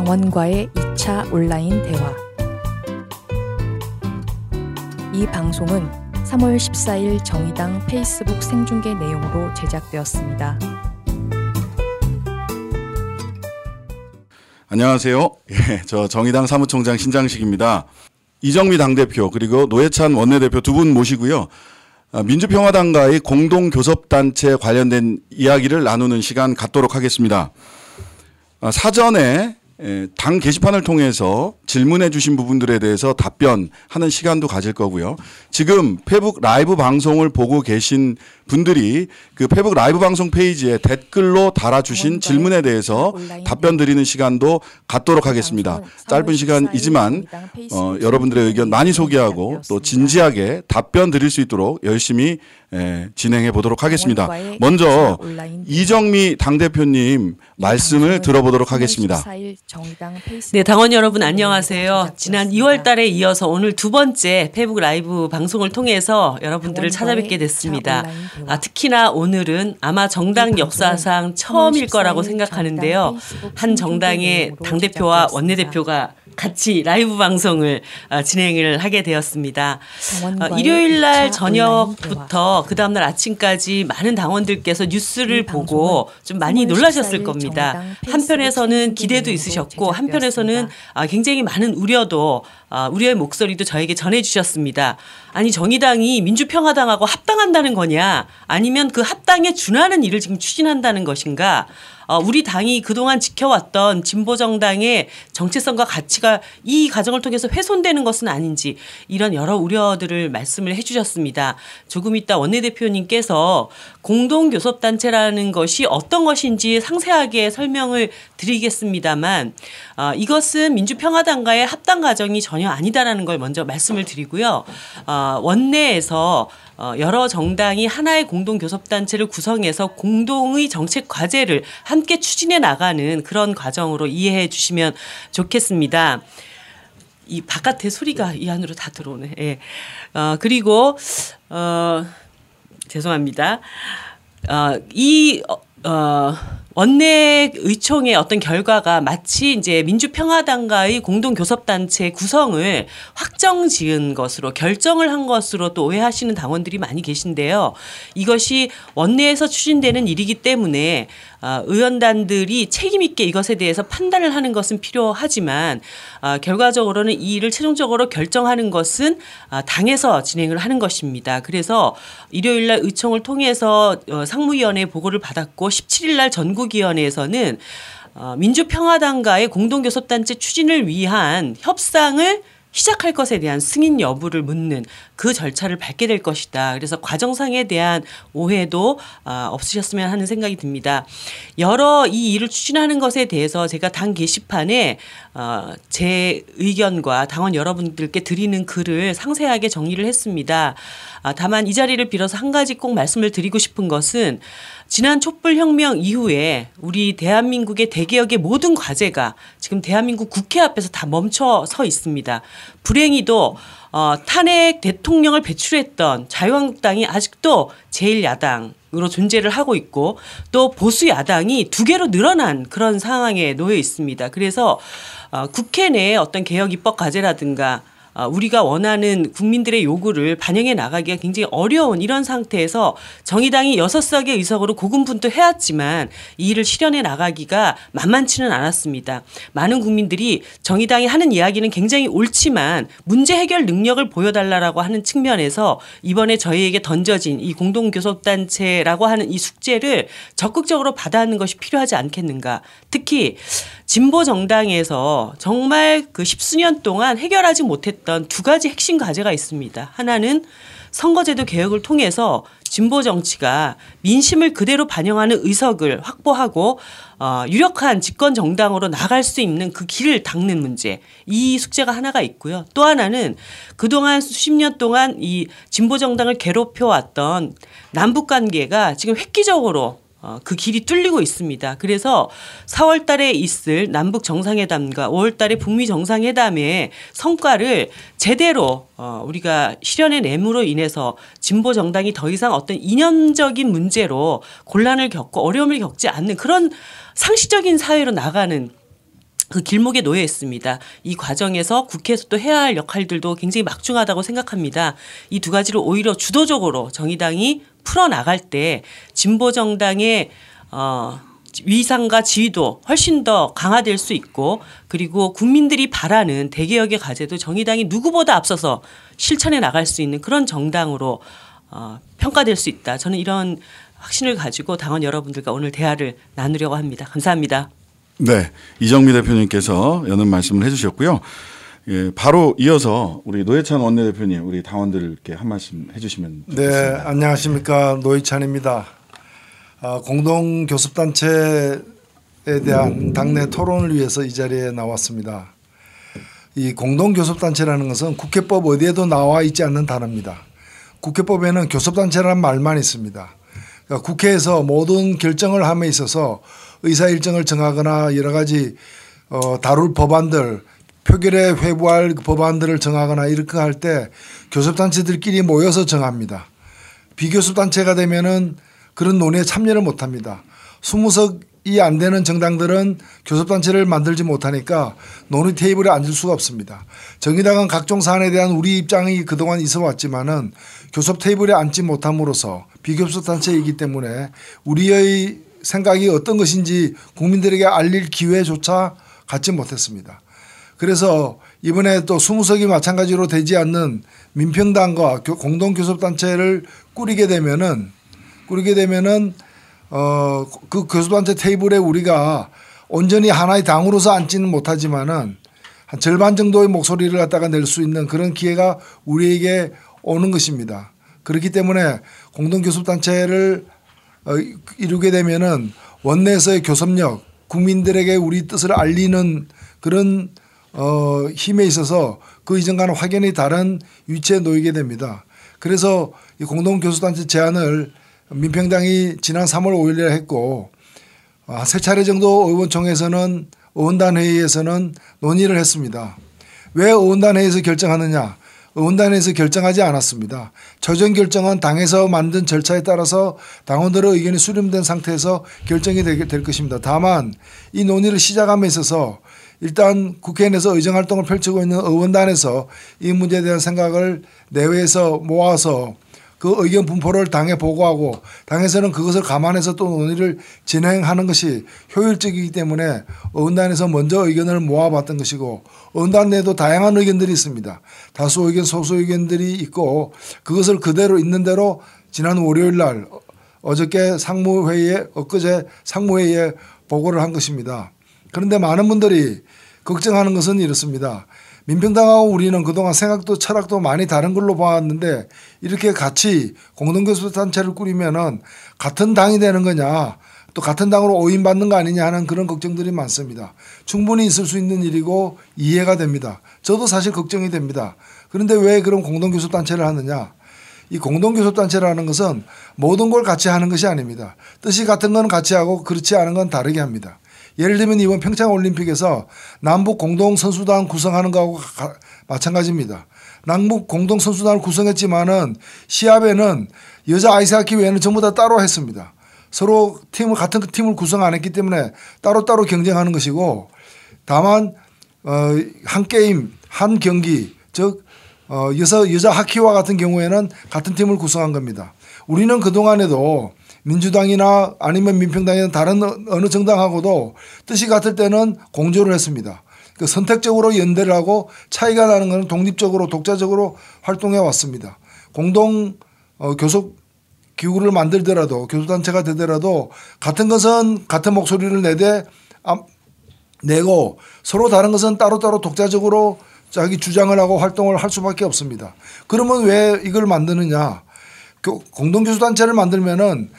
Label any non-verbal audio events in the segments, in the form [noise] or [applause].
당원과의 2차 온라인 대화. 이 방송은 3월 14일 정의당 페이스북 생중계 내용으로 제작되었습니다. 안녕하세요. [laughs] 예, 저 정의당 사무총장 신장식입니다. 이정미 당대표 그리고 노회찬 원내대표 두 분 모시고요. 아, 민주평화당과의 공동교섭단체 관련된 이야기를 나누는 시간 갖도록 하겠습니다. 아, 사전에 예, 당 게시판을 통해서 질문해 주신 부분들에 대해서 답변하는 시간도 가질 거고요. 지금 페북 라이브 방송을 보고 계신 분들이 그 페북 라이브 방송 페이지에 댓글로 달아주신 질문에 대해서 답변 드리는 시간도 갖도록 하겠습니다. 짧은 시간이지만 어, 여러분들의 의견 많이 소개하고 또 진지하게 답변 드릴 수 있도록 열심히 예, 진행해 보도록 하겠습니다. 먼저 이정미 당대표님 말씀을 들어보도록 하겠습니다. 네, 당원 여러분 안녕하세요. 지난 2월 달에 이어서 오늘 두 번째 페북 라이브 방송을 통해서 여러분들을 찾아뵙게 됐습니다. 아, 특히나 오늘은 아마 정당 역사상 처음일 거라고 생각하는데요. 한 정당의 당대표와 원내대표가 같이 라이브 방송을 어, 진행을 하게 되었습니다. 어, 일요일 날 저녁부터 그 다음 날 아침까지 많은 당원들께서 뉴스를 보고 좀 많이 놀라셨을 겁니다. 한편에서는 기대도 있으셨고 한편에서는 아, 굉장히 많은 우려도 아, 우려의 목소리도 저에게 전해 주셨습니다. 아니 정의당이 민주평화당하고 합당한다는 거냐 아니면 그 합당에 준하는 일을 지금 추진한다는 것인가 어, 우리 당이 그동안 지켜왔던 진보 정당의 정체성과 가치가 이 과정을 통해서 훼손되는 것은 아닌지 이런 여러 우려들을 말씀을 해주셨습니다. 조금 이따 원내대표님께서 공동교섭단체라는 것이 어떤 것인지 상세하게 설명을 드리겠습니다만 어, 이것은 민주평화당과의 합당 과정이 전혀 아니다라는 걸 먼저 말씀을 드리고요. 어, 원내에서 어, 여러 정당이 하나의 공동교섭단체를 구성해서 공동의 정책 과제를 함께 추진해 나가는 그런 과정으로 이해해 주시면 좋겠습니다. 이 바깥의 소리가 이 안으로 다 들어오네. 예. 어, 그리고, 어, 죄송합니다. 어, 이, 어, 어 원내 의총의 어떤 결과가 마치 이제 민주평화당과의 공동교섭단체 구성을 확정 지은 것으로 결정을 한 것으로 또 오해하시는 당원들이 많이 계신데요. 이것이 원내에서 추진되는 일이기 때문에 어, 의원단들이 책임 있게 이것에 대해서 판단을 하는 것은 필요하지만 어, 결과적으로는 이 일을 최종적으로 결정하는 것은 어, 당에서 진행을 하는 것입니다. 그래서 일요일 날 의총을 통해서 상무위원회 보고를 받았고 17일 날 전국위원회에서는 민주평화당과의 공동교섭단체 추진을 위한 협상을 시작할 것에 대한 승인 여부를 묻는 그 절차를 밟게 될 것이다. 그래서 과정상에 대한 오해도 아, 없으셨으면 하는 생각이 듭니다. 여러 이 일을 추진하는 것에 대해서 제가 당 게시판에 어, 제 의견과 당원 여러분들께 드리는 글을 상세하게 정리를 했습니다. 아, 다만 이 자리를 빌어서 한 가지 꼭 말씀을 드리고 싶은 것은 지난 촛불혁명 이후에 우리 대한민국의 대개혁의 모든 과제가 지금 대한민국 국회 앞에서 다 멈춰 서 있습니다. 불행히도 어, 탄핵 대통령을 배출했던 자유한국당이 아직도 제1야당 으로 존재를 하고 있고 또 보수 야당이 두 개로 늘어난 그런 상황에 놓여 있습니다. 그래서 어, 국회 내에 어떤 개혁 입법 과제라든가 어, 우리가 원하는 국민들의 요구를 반영해 나가기가 굉장히 어려운 이런 상태에서 정의당이 여섯 석의 의석으로 고군분투해왔지만 이 일을 실현해 나가기가 만만치는 않았습니다. 많은 국민들이 정의당이 하는 이야기는 굉장히 옳지만 문제 해결 능력을 보여달라라고 하는 측면에서 이번에 저희에게 던져진 이 공동교섭단체라고 하는 이 숙제를 적극적으로 받아하는 것이 필요하지 않겠는가. 특히 진보 정당에서 정말 그 십수년 동안 해결하지 못했던 두 가지 핵심 과제가 있습니다. 하나는 선거제도 개혁을 통해서 진보 정치가 민심을 그대로 반영하는 의석을 확보하고 어, 유력한 집권 정당으로 나갈 수 있는 그 길을 닦는 문제. 이 숙제가 하나가 있고요. 또 하나는 그동안 수십 년 동안 이 진보 정당을 괴롭혀 왔던 남북 관계가 지금 획기적으로 어, 그 길이 뚫리고 있습니다. 그래서 4월 달에 있을 남북 정상회담과 5월 달에 북미 정상회담의 성과를 제대로 어, 우리가 실현해 내므로 인해서 진보 정당이 더 이상 어떤 이념적인 문제로 곤란을 겪고 어려움을 겪지 않는 그런 상시적인 사회로 나가는 그 길목에 놓여 있습니다. 이 과정에서 국회에서 또 해야 할 역할들도 굉장히 막중하다고 생각합니다. 이 두 가지를 오히려 주도적으로 정의당이 풀어 나갈 때 진보 정당의 어 위상과 지위도 훨씬 더 강화될 수 있고 그리고 국민들이 바라는 대개혁의 과제도 정의당이 누구보다 앞서서 실천해 나갈 수 있는 그런 정당으로 어, 평가될 수 있다. 저는 이런 확신을 가지고 당원 여러분들과 오늘 대화를 나누려고 합니다. 감사합니다. 네, 이정미 대표님께서 여는 말씀을 해 주셨고요. 예, 바로 이어서 우리 노회찬 원내대표님, 우리 당원들께 한 말씀 해주시면 네, 좋겠습니다. 네, 안녕하십니까 노회찬입니다. 아, 공동 교섭단체에 대한 당내 토론을 위해서 이 자리에 나왔습니다. 이 공동 교섭단체라는 것은 국회법 어디에도 나와 있지 않는 단어입니다. 국회법에는 교섭단체라는 말만 있습니다. 그러니까 국회에서 모든 결정을 함에 있어서 의사 일정을 정하거나 여러 가지 어, 다룰 법안들 표결에 회부할 법안들을 정하거나 이렇게 할 때 교섭단체들끼리 모여서 정합니다. 비교섭단체가 되면은 그런 논의에 참여를 못 합니다. 20석이 안 되는 정당들은 교섭단체를 만들지 못하니까 논의 테이블에 앉을 수가 없습니다. 정의당은 각종 사안에 대한 우리 입장이 그동안 있어 왔지만은 교섭 테이블에 앉지 못함으로써 비교섭단체이기 때문에 우리의 생각이 어떤 것인지 국민들에게 알릴 기회조차 갖지 못했습니다. 그래서 이번에 또 20석이 마찬가지로 되지 않는 민평당과 공동교섭단체를 꾸리게 되면은 꾸리게 되면은 어 그 교섭단체 테이블에 우리가 온전히 하나의 당으로서 앉지는 못하지만은 한 절반 정도의 목소리를 갖다가 낼 수 있는 그런 기회가 우리에게 오는 것입니다. 그렇기 때문에 공동교섭단체를 어, 이루게 되면은 원내에서의 교섭력, 국민들에게 우리 뜻을 알리는 그런 어, 힘에 있어서 그 이전과는 확연히 다른 위치에 놓이게 됩니다. 그래서 이 공동교섭단체 제안을 민평당이 지난 3월 5일에 했고 아, 세 차례 정도 의원총회에서는 의원단 회의에서는 논의를 했습니다. 왜 의원단 회의에서 결정하느냐? 의원단에서 결정하지 않았습니다. 최종 결정은 당에서 만든 절차에 따라서 당원들의 의견이 수렴된 상태에서 결정이 될 것입니다. 다만 이 논의를 시작함에 있어서 일단 국회 내에서 의정 활동을 펼치고 있는 의원단에서 이 문제에 대한 생각을 내외에서 모아서 그 의견 분포를 당에 보고하고 당에서는 그것을 감안해서 또 논의를 진행하는 것이 효율적이기 때문에 의원단에서 먼저 의견을 모아봤던 것이고 의원단 내에도 다양한 의견들이 있습니다. 다수 의견, 소수 의견들이 있고 그것을 그대로 있는 대로 지난 월요일 날 어저께 상무회의에 엊그제 상무회의에 보고를 한 것입니다. 그런데 많은 분들이 걱정하는 것은 이렇습니다. 민평당하고 우리는 그동안 생각도 철학도 많이 다른 걸로 봐왔는데 이렇게 같이 공동교섭단체를 꾸리면은 같은 당이 되는 거냐 또 같은 당으로 오인받는 거 아니냐 하는 그런 걱정들이 많습니다. 충분히 있을 수 있는 일이고 이해가 됩니다. 저도 사실 걱정이 됩니다. 그런데 왜 그런 공동교섭단체를 하느냐? 이 공동교섭단체라는 것은 모든 걸 같이 하는 것이 아닙니다. 뜻이 같은 건 같이 하고 그렇지 않은 건 다르게 합니다. 예를 들면 이번 평창 올림픽에서 남북 공동 선수단 구성하는 거하고 가, 마찬가지입니다. 남북 공동 선수단을 구성했지만은 시합에는 여자 아이스하키 외에는 전부 다 따로 했습니다. 서로 팀을 같은 팀을 구성 안 했기 때문에 따로따로 경쟁하는 것이고 다만 어, 한 게임 한 경기 즉 어, 여자 여자 하키와 같은 경우에는 같은 팀을 구성한 겁니다. 우리는 그 동안에도 민주당이나 아니면 민평당이나 다른 어느 정당하고도 뜻이 같을 때는 공조를 했습니다. 그 선택적으로 연대를 하고 차이가 나는 것은 독립적으로 독자적으로 활동해 왔습니다. 공동 어, 교섭 기구를 만들더라도 교섭단체가 되더라도 같은 것은 같은 목소리를 내되 내고 서로 다른 것은 따로따로 독자적으로 자기 주장을 하고 활동을 할 수밖에 없습니다. 그러면 왜 이걸 만드느냐? 공동교수단체를 만들면은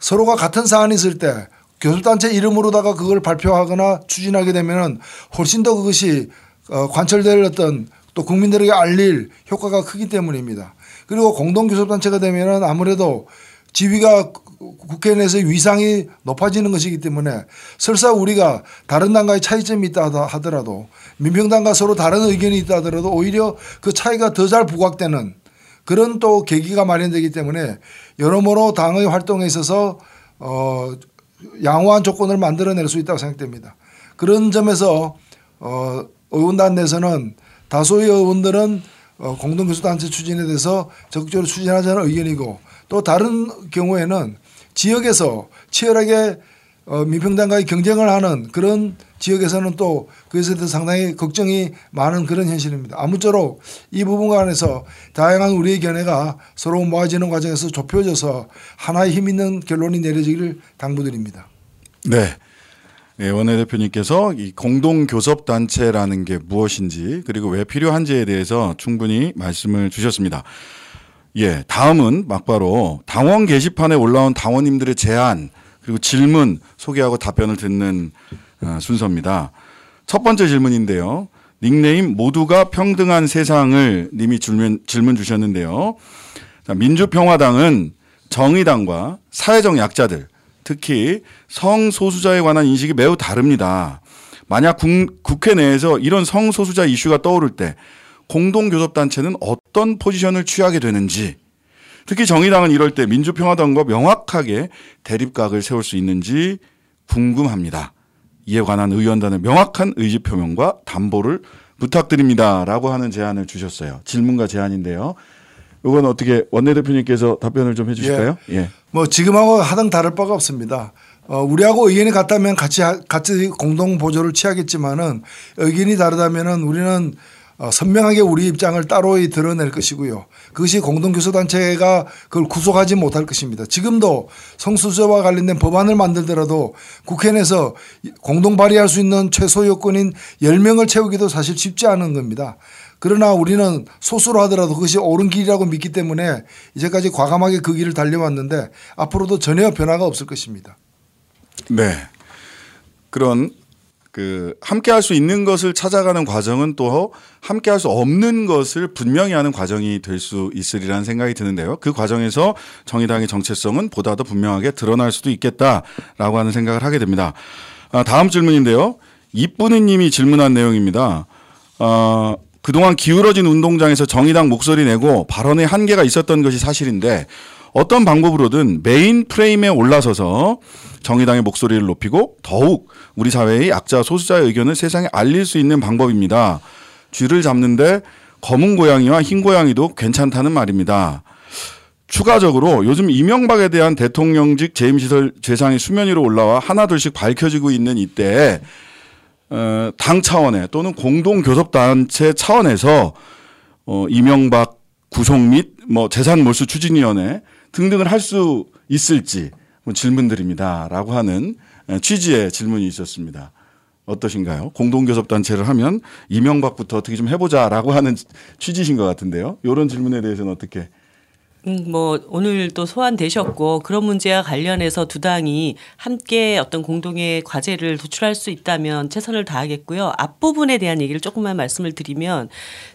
서로가 같은 사안이 있을 때 교섭단체 이름으로다가 그걸 발표하거나 추진하게 되면은 훨씬 더 그것이 어, 관철될 어떤 또 국민들에게 알릴 효과가 크기 때문입니다. 그리고 공동교섭단체가 되면은 아무래도 지위가 국회 내에서 위상이 높아지는 것이기 때문에 설사 우리가 다른 당과의 차이점이 있다 하더라도 민평당과 서로 다른 의견이 있다 하더라도 오히려 그 차이가 더 잘 부각되는 그런 또 계기가 마련되기 때문에 여러모로 당의 활동에 있어서 어 양호한 조건을 만들어낼 수 있다고 생각됩니다. 그런 점에서 어, 의원단 내에서는 다수의 의원들은 어, 공동교섭단체 추진에 대해서 적극적으로 추진하자는 의견이고 또 다른 경우에는 지역에서 치열하게 어, 민평당과의 경쟁을 하는 그런 지역에서는 또 그것에 대해서 상당히 걱정이 많은 그런 현실입니다. 아무쪼록 이 부분 관해서 다양한 우리의 견해가 서로 모아지는 과정에서 좁혀져서 하나의 힘 있는 결론이 내려지기를 당부드립니다. 네. 네, 원내대표님께서 이 공동교섭단체라는 게 무엇인지 그리고 왜 필요한지에 대해서 충분히 말씀을 주셨습니다. 예, 다음은 막바로 당원 게시판에 올라온 당원님들의 제안 그리고 질문 소개하고 답변을 듣는 어, 순서입니다. 첫 번째 질문인데요. 닉네임 모두가 평등한 세상을 님이 질문, 질문 주셨는데요. 자, 민주평화당은 정의당과 사회적 약자들, 특히 성소수자에 관한 인식이 매우 다릅니다. 만약 국, 회 내에서 이런 성소수자 이슈가 떠오를 때 공동교섭단체는 어떤 포지션을 취하게 되는지 특히 정의당은 이럴 때 민주평화당과 명확하게 대립각을 세울 수 있는지 궁금합니다. 이에 관한 의원단의 명확한 의지 표명과 담보를 부탁드립니다라고 하는 제안을 주셨어요. 질문과 제안인데요. 이건 어떻게 원내대표님께서 답변을 좀 해주실까요? 예. 예. 뭐 지금하고 하등 다를 바가 없습니다. 어, 우리하고 의견이 같다면 같이 같이 공동 보조를 취하겠지만은 의견이 다르다면은 우리는 어, 선명하게 우리 입장을 따로 드러낼 것이고요. 그것이 공동교섭단체가 그걸 구속하지 못할 것입니다. 지금도 성수저와 관련된 법안을 만들더라도 국회 내에서 공동 발의할 수 있는 최소 요건인 10명을 채우기도 사실 쉽지 않은 겁니다. 그러나 우리는 소수로 하더라도 그것이 옳은 길이라고 믿기 때문에 이제까지 과감하게 그 길을 달려왔는데 앞으로도 전혀 변화가 없을 것입니다. 네. 그런 그 함께 할 수 있는 것을 찾아가는 과정은 또 함께 할 수 없는 것을 분명히 하는 과정이 될 수 있으리라는 생각이 드는데요. 그 과정에서 정의당의 정체성은 보다 더 분명하게 드러날 수도 있겠다라고 하는 생각을 하게 됩니다. 아, 다음 질문인데요. 이쁜이 님이 질문한 내용입니다. 어, 그동안 기울어진 운동장에서 정의당 목소리 내고 발언의 한계가 있었던 것이 사실인데 어떤 방법으로든 메인 프레임에 올라서서 정의당의 목소리를 높이고 더욱 우리 사회의 약자 소수자의 의견을 세상에 알릴 수 있는 방법입니다. 쥐를 잡는데 검은 고양이와 흰 고양이도 괜찮다는 말입니다. 추가적으로 요즘 이명박에 대한 대통령직 재임시설 재상이 수면 위로 올라와 하나둘씩 밝혀지고 있는 이때에 어, 당 차원에 또는 공동교섭단체 차원에서 어, 이명박 구속 및 뭐 재산 몰수 추진위원회 등등을 할 수 있을지 뭐 질문드립니다라고 하는 취지의 질문이 있었습니다. 어떠신가요? 공동교섭단체를 하면 이명박부터 어떻게 좀 해보자라고 하는 취지신 것 같은데요. 이런 질문에 대해서는 어떻게 음, 뭐 오늘 또 소환되셨고 그런 문제와 관련해서 두 당이 함께 어떤 공동의 과제를 도출할 수 있다면 최선을 다하겠고요. 앞부분에 대한 얘기를 조금만 말씀을 드리면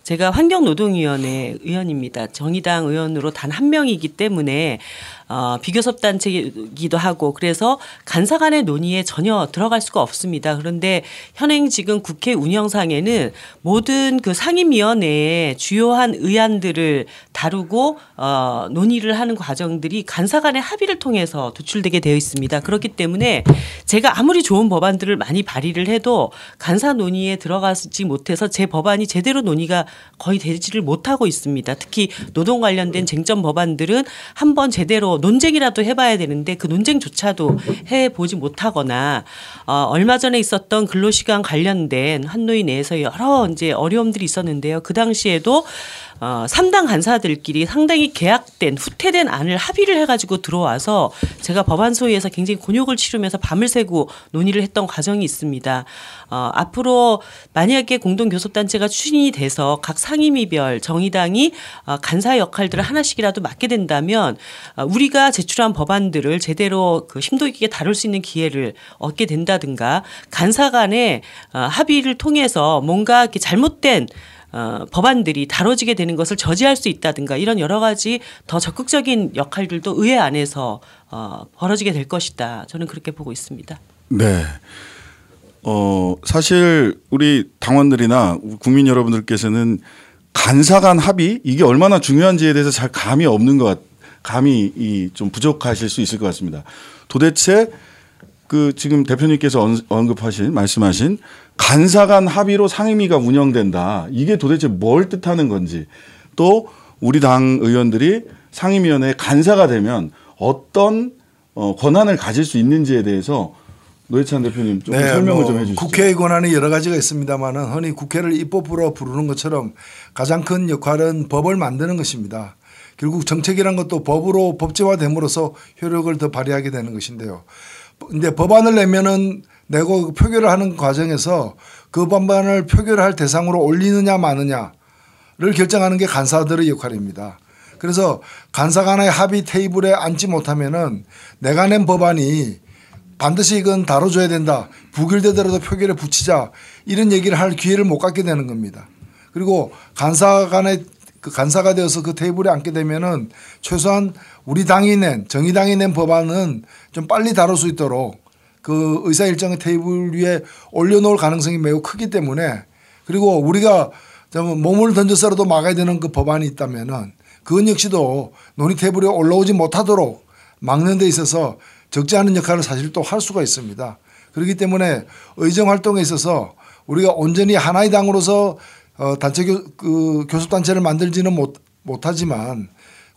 제가 환경노동위원회 의원입니다. 정의당 의원으로 단 한 명이기 때문에 어, 비교섭 단체이기도 하고 그래서 간사 간의 논의에 전혀 들어갈 수가 없습니다. 그런데 현행 지금 국회 운영상에는 모든 그 상임위원회의 주요한 의안들을 다루고 어, 논의를 하는 과정들이 간사 간의 합의를 통해서 도출되게 되어 있습니다. 그렇기 때문에 제가 아무리 좋은 법안들을 많이 발의를 해도 간사 논의에 들어가지 못해서 제 법안이 제대로 논의가 거의 되지를 못하고 있습니다. 특히 노동 관련된 쟁점 법안들은 한번 제대로 논쟁이라도 해봐야 되는데 그 논쟁조차도 해보지 못하거나 어, 얼마 전에 있었던 근로시간 관련된 한노위 내에서 여러 이제 어려움들이 있었는데요. 그 당시에도 어, 3당 간사들끼리 상당히 계약된 후퇴된 안을 합의를 해가지고 들어와서 제가 법안 소위에서 굉장히 곤욕을 치르면서 밤을 새고 논의를 했던 과정이 있습니다. 어, 앞으로 만약에 공동교섭단체가 추진이 돼서 각 상임위별 정의당이 어, 간사 역할들을 하나씩이라도 맡게 된다면 어, 우리가 제출한 법안들을 제대로 그 심도 있게 다룰 수 있는 기회를 얻게 된다든가 간사 간의 어, 합의를 통해서 뭔가 이렇게 잘못된 어, 법안들이 다뤄지게 되는 것을 저지할 수 있다든가 이런 여러 가지 더 적극적인 역할들도 의회 안에서 어, 벌어지게 될 것이다. 저는 그렇게 보고 있습니다. 네. 어, 사실 우리 당원들이나 국민 여러분들께서는 간사 간 합의 이게 얼마나 중요한지에 대해서 잘 감이 없는 것 같, 감이 좀 부족하실 수 있을 것 같습니다. 도대체 그 지금 대표님께서 언급하신 말씀하신 간사 간 합의로 상임위가 운영된다. 이게 도대체 뭘 뜻하는 건지 또 우리 당 의원들이 상임위원회 간사가 되면 어떤 어, 권한을 가질 수 있는지에 대해서 노회찬 대표님 좀 네, 설명을 뭐 좀 해주시죠. 국회의 권한이 여러 가지가 있습니다만은 흔히 국회를 입법부로 부르는 것처럼 가장 큰 역할은 법을 만드는 것입니다. 결국 정책이란 것도 법으로 법제화됨으로써 효력을 더 발휘하게 되는 것인데요. 근데 법안을 내면은 내고 표결을 하는 과정에서 그 법안을 표결할 대상으로 올리느냐 마느냐를 결정하는 게 간사들의 역할입니다. 그래서 간사 간의 합의 테이블에 앉지 못하면은 내가 낸 법안이 반드시 이건 다뤄줘야 된다. 부결되더라도 표결에 붙이자. 이런 얘기를 할 기회를 못 갖게 되는 겁니다. 그리고 간사 간의 그 간사가 되어서 그 테이블에 앉게 되면은 최소한 우리 당이 낸 정의당이 낸 법안은 좀 빨리 다룰 수 있도록 그 의사 일정의 테이블 위에 올려놓을 가능성이 매우 크기 때문에 그리고 우리가 몸을 던져서라도 막아야 되는 그 법안이 있다면은 그건 역시도 논의 테이블에 올라오지 못하도록 막는 데 있어서 적지 않은 역할을 사실 또 할 수가 있습니다. 그렇기 때문에 의정 활동에 있어서 우리가 온전히 하나의 당으로서 어, 단체 교, 그 교섭단체를 만들지는 못, 못하지만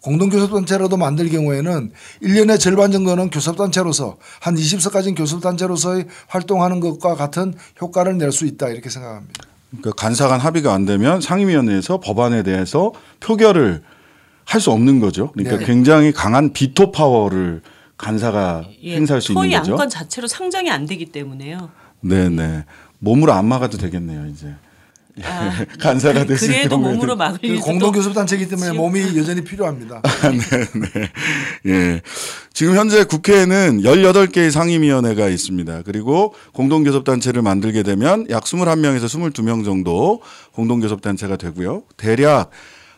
공동교섭단체라도 만들 경우에는 1년의 절반 정도는 교섭단체로서 한 20석까지는 교섭단체로서의 활동하는 것과 같은 효과를 낼 수 있다 이렇게 생각합니다. 그러니까 간사 간 합의가 안 되면 상임위원회에서 법안에 대해서 표결을 할 수 없는 거죠. 그러니까 네. 굉장히 강한 비토 파워를 간사가 예, 행사할 수 있는 거죠. 소위 안건 자체로 상정이 안 되기 때문에요. 네네. 몸으로 안 막아도 되겠네요 이제. 아, 간사가 됐을 그래도 경우에는. 몸으로 막을 그 공동 교섭 단체이기 때문에 몸이 여전히 필요합니다. [laughs] 아, 네, 네. 예. 지금 현재 국회에는 18개의 상임위원회가 있습니다. 그리고 공동 교섭 단체를 만들게 되면 약 21명에서 22명 정도 공동 교섭 단체가 되고요. 대략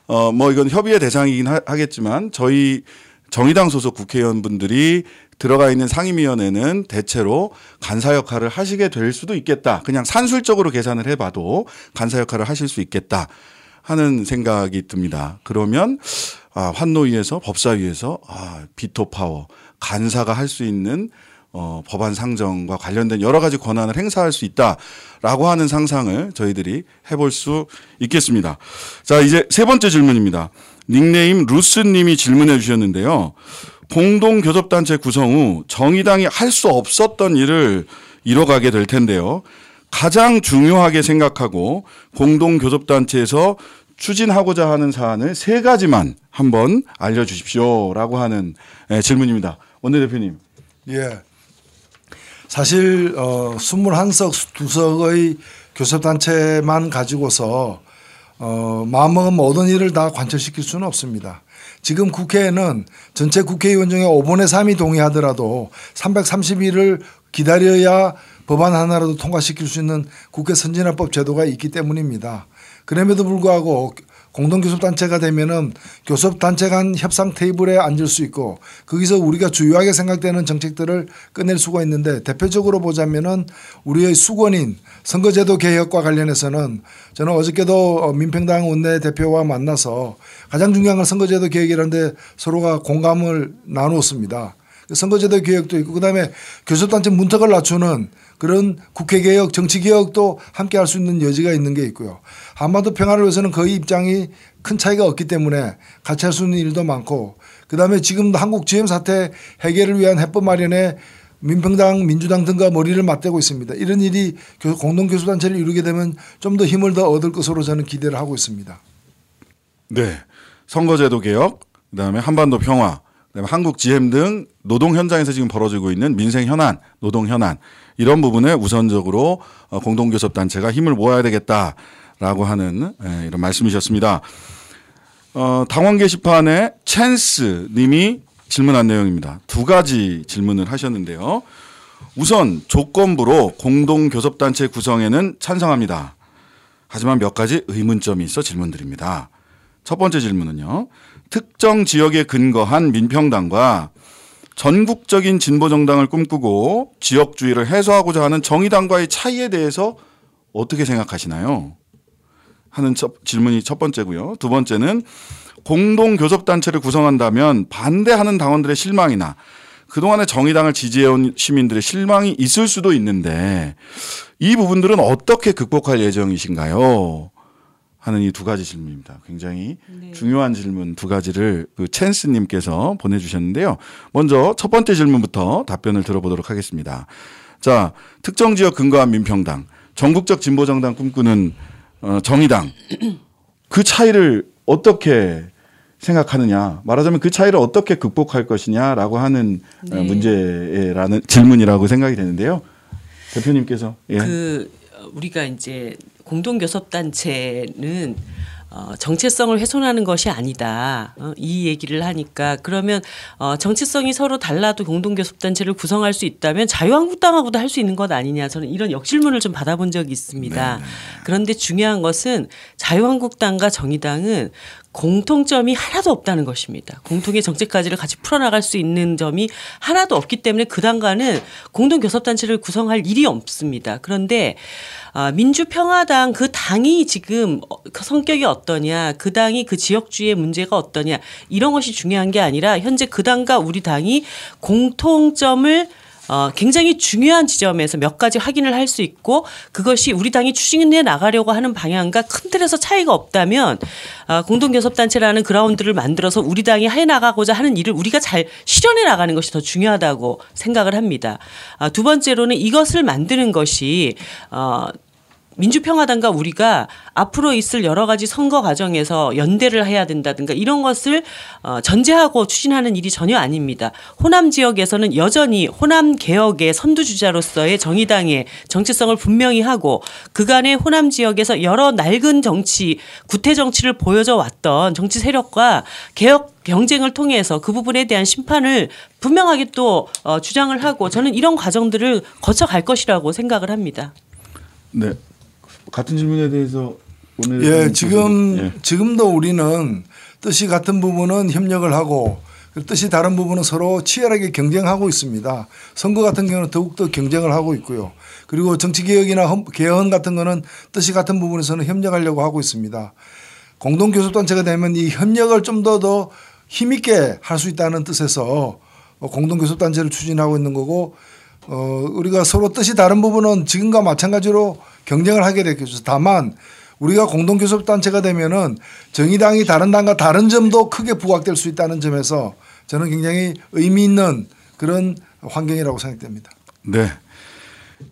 어뭐 이건 협의의 대상이긴 하겠지만 저희 정의당 소속 국회의원분들이 들어가 있는 상임위원회는 대체로 간사 역할을 하시게 될 수도 있겠다. 그냥 산술적으로 계산을 해봐도 간사 역할을 하실 수 있겠다 하는 생각이 듭니다. 그러면 아, 환노위에서 법사위에서 아, 비토 파워 간사가 할 수 있는 어, 법안 상정과 관련된 여러 가지 권한을 행사할 수 있다라고 하는 상상을 저희들이 해볼 수 있겠습니다. 자, 이제 세 번째 질문입니다. 닉네임 루스님이 질문해 주셨는데요. 공동교섭단체 구성 후 정의당이 할 수 없었던 일을 이뤄가게 될 텐데요. 가장 중요하게 생각하고 공동교섭단체에서 추진하고자 하는 사안을 세 가지만 한번 알려주십시오라고 하는 예, 질문입니다. 원내대표님. 예. 사실 어 21석, 2석의 교섭단체만 가지고서 어 마음먹은 모든 일을 다 관철시킬 수는 없습니다. 지금 국회에는 전체 국회의원 중에 5분의 3이 동의하더라도 330일을 기다려야 법안 하나라도 통과시킬 수 있는 국회 선진화법 제도가 있기 때문입니다. 그럼에도 불구하고 공동교섭단체가 되면은 교섭단체 간 협상 테이블에 앉을 수 있고 거기서 우리가 주요하게 생각되는 정책들을 꺼낼 수가 있는데 대표적으로 보자면은 우리의 수건인 선거제도 개혁과 관련해서는 저는 어저께도 민평당 원내 대표와 만나서 가장 중요한 건 선거제도 개혁이라는데 서로가 공감을 나누었습니다. 선거제도 개혁도 있고 그다음에 교섭단체 문턱을 낮추는 그런 국회 개혁, 정치 개혁도 함께 할 수 있는 여지가 있는 게 있고요. 한반도 평화를 위해서는 거의 입장이 큰 차이가 없기 때문에 같이 할 수 있는 일도 많고 그다음에 지금도 한국 GM 사태 해결을 위한 해법 마련에 민평당, 민주당 등과 머리를 맞대고 있습니다. 이런 일이 공동교섭단체를 이루게 되면 좀 더 힘을 더 얻을 것으로 저는 기대를 하고 있습니다. 네. 선거제도 개혁, 그다음에 한반도 평화, 그다음에 한국 GM 등 노동 현장에서 지금 벌어지고 있는 민생 현안, 노동 현안 이런 부분에 우선적으로 어, 공동 교섭 단체가 힘을 모아야 되겠다라고 하는 예, 이런 말씀이셨습니다. 어, 당원 게시판에 찬스 님이 질문한 내용입니다. 두 가지 질문을 하셨는데요. 우선 조건부로 공동 교섭 단체 구성에는 찬성합니다. 하지만 몇 가지 의문점이 있어 질문드립니다. 첫 번째 질문은요. 특정 지역에 근거한 민평당과 전국적인 진보 정당을 꿈꾸고 지역주의를 해소하고자 하는 정의당과의 차이에 대해서 어떻게 생각하시나요? 하는 첫, 질문이 첫 번째고요. 두 번째는 공동 교섭 단체를 구성한다면 반대하는 당원들의 실망이나 그동안에 정의당을 지지해온 시민들의 실망이 있을 수도 있는데 이 부분들은 어떻게 극복할 예정이신가요? 하는 이 두 가지 질문입니다. 굉장히 네. 중요한 질문 두 가지를 그 챈스님께서 보내주셨는데요. 먼저 첫 번째 질문부터 답변을 들어보도록 하겠습니다. 자, 특정 지역 근거한 민평당, 전국적 진보 정당 꿈꾸는 어, 정의당 [clears throat] 그 차이를 어떻게 생각하느냐 말하자면 그 차이를 어떻게 극복할 것이냐라고 하는 어, 네. 문제라는 질문이라고 생각이 되는데요. 대표님께서 예. 그 우리가 이제 공동교섭단체는 어, 정체성을 훼손하는 것이 아니다. 어, 이 얘기를 하니까 그러면 어, 정체성이 서로 달라도 공동교섭단체를 구성할 수 있다면 자유한국당하고도 할 수 있는 것 아니냐. 저는 이런 역질문을 좀 받아본 적이 있습니다. 네. 그런데 중요한 것은 자유한국당과 정의당은 공통점이 하나도 없다는 것입니다. 공통의 정책까지를 같이 풀어나갈 수 있는 점이 하나도 없기 때문에 그 당과는 공동교섭단체를 구성할 일이 없습니다. 그런데 아, 민주평화당 그 당이 지금 어, 그 성격이 어떠냐, 그 당이 그 지역주의 문제가 어떠냐 이런 것이 중요한 게 아니라 현재 그 당과 우리 당이 공통점을 어, 굉장히 중요한 지점에서 몇 가지 확인을 할 수 있고 그것이 우리 당이 추진해 나가려고 하는 방향과 큰 틀에서 차이가 없다면 어, 공동교섭단체라는 그라운드를 만들어서 우리 당이 해 나가고자 하는 일을 우리가 잘 실현해 나가는 것이 더 중요하다고 생각을 합니다. 아, 두 번째로는 이것을 만드는 것이 어, 민주평화당과 우리가 앞으로 있을 여러 가지 선거 과정에서 연대를 해야 된다든가 이런 것을 어, 전제하고 추진하는 일이 전혀 아닙니다. 호남 지역에서는 여전히 호남 개혁의 선두주자로서의 정의당의 정체성을 분명히 하고 그간의 호남 지역에서 여러 낡은 정치, 구태 정치를 보여줘 왔던 정치 세력과 개혁 경쟁을 통해서 그 부분에 대한 심판을 분명하게 또 어, 주장을 하고 저는 이런 과정들을 거쳐갈 것이라고 생각을 합니다. 네. 같은 질문에 대해서 오늘 예 지금 예. 지금도 우리는 뜻이 같은 부분은 협력을 하고 뜻이 다른 부분은 서로 치열하게 경쟁하고 있습니다. 선거 같은 경우는 더욱더 경쟁을 하고 있고요. 그리고 정치 개혁이나 개헌 같은 거는 뜻이 같은 부분에서는 협력하려고 하고 있습니다. 공동 교섭단체가 되면 이 협력을 좀 더 더 힘있게 할 수 있다는 뜻에서 공동 교섭단체를 추진하고 있는 거고 어 우리가 서로 뜻이 다른 부분은 지금과 마찬가지로 경쟁을 하게 되겠죠. 다만 우리가 공동교섭단체가 되면은 정의당이 다른 당과 다른 점도 크게 부각될 수 있다는 점에서 저는 굉장히 의미 있는 그런 환경이라고 생각됩니다. 네.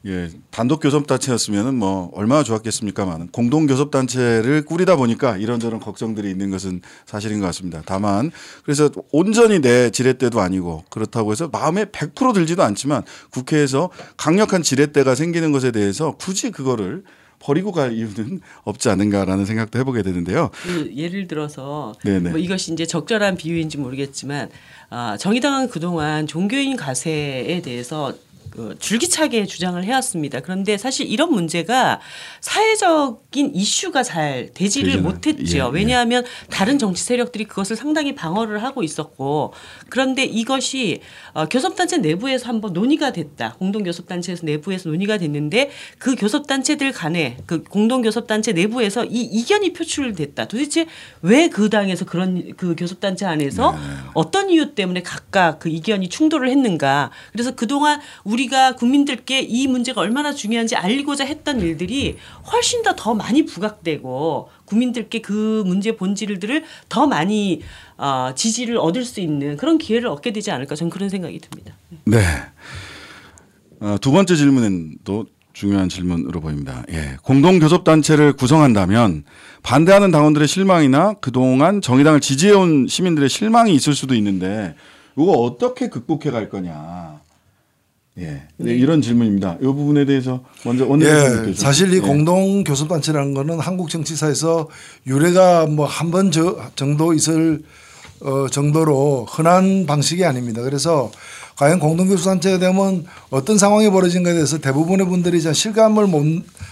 예, 단독 교섭단체였으면은 뭐 얼마나 좋았겠습니까만 공동 교섭단체를 꾸리다 보니까 이런저런 걱정들이 있는 것은 사실인 것 같습니다. 다만 그래서 온전히 내 지렛대도 아니고 그렇다고 해서 마음에 100% 들지도 않지만 국회에서 강력한 지렛대가 생기는 것에 대해서 굳이 그거를 버리고 갈 이유는 [laughs] 없지 않은가라는 생각도 해보게 되는데요. 그 예를 들어서 뭐 이것이 이제 적절한 비유인지 모르겠지만 아, 정의당은 그동안 종교인 가세에 대해서 그 줄기차게 주장을 해왔습니다. 그런데 사실 이런 문제가 사회적인 이슈가 잘 되지를 못했죠. 예, 예. 왜냐하면 예. 다른 정치 세력들이 그것을 상당히 방어를 하고 있었고 그런데 이것이 어, 교섭단체 내부에서 한번 논의가 됐다. 공동교섭단체에서 내부에서 논의가 됐는데 그 교섭단체들 간에 그 공동교섭단체 내부에서 이 이견이 표출됐다. 도대체 왜 그 당에서 그런 그 교섭단체 안에서 네. 어떤 이유 때문에 각각 그 이견이 충돌을 했는가. 그래서 그동안 우리 우리가 국민들께 이 문제가 얼마나 중요한지 알리고자 했던 일들이 훨씬 더 더 많이 부각되고 국민들께 그 문제 본질들을 더 많이 어, 지지를 얻을 수 있는 그런 기회를 얻게 되지 않을까 저는 그런 생각이 듭니다. 네. 어, 두 번째 질문은 또 중요한 질문으로 보입니다. 예. 공동교섭단체를 구성한다면 반대하는 당원들의 실망이나 그동안 정의당을 지지해온 시민들의 실망이 있을 수도 있는데 이거 어떻게 극복해 갈 거냐. 예. 네. 이런 질문입니다. 이 부분에 대해서 먼저 원내대표님 예. 사실 이 예. 공동 교섭단체라는 거는 한국 정치사에서 유례가 뭐 한 번 정도 있을 어 정도로 흔한 방식이 아닙니다. 그래서 과연 공동 교섭단체가 되면 어떤 상황이 벌어진가에 대해서 대부분의 분들이 실감을 못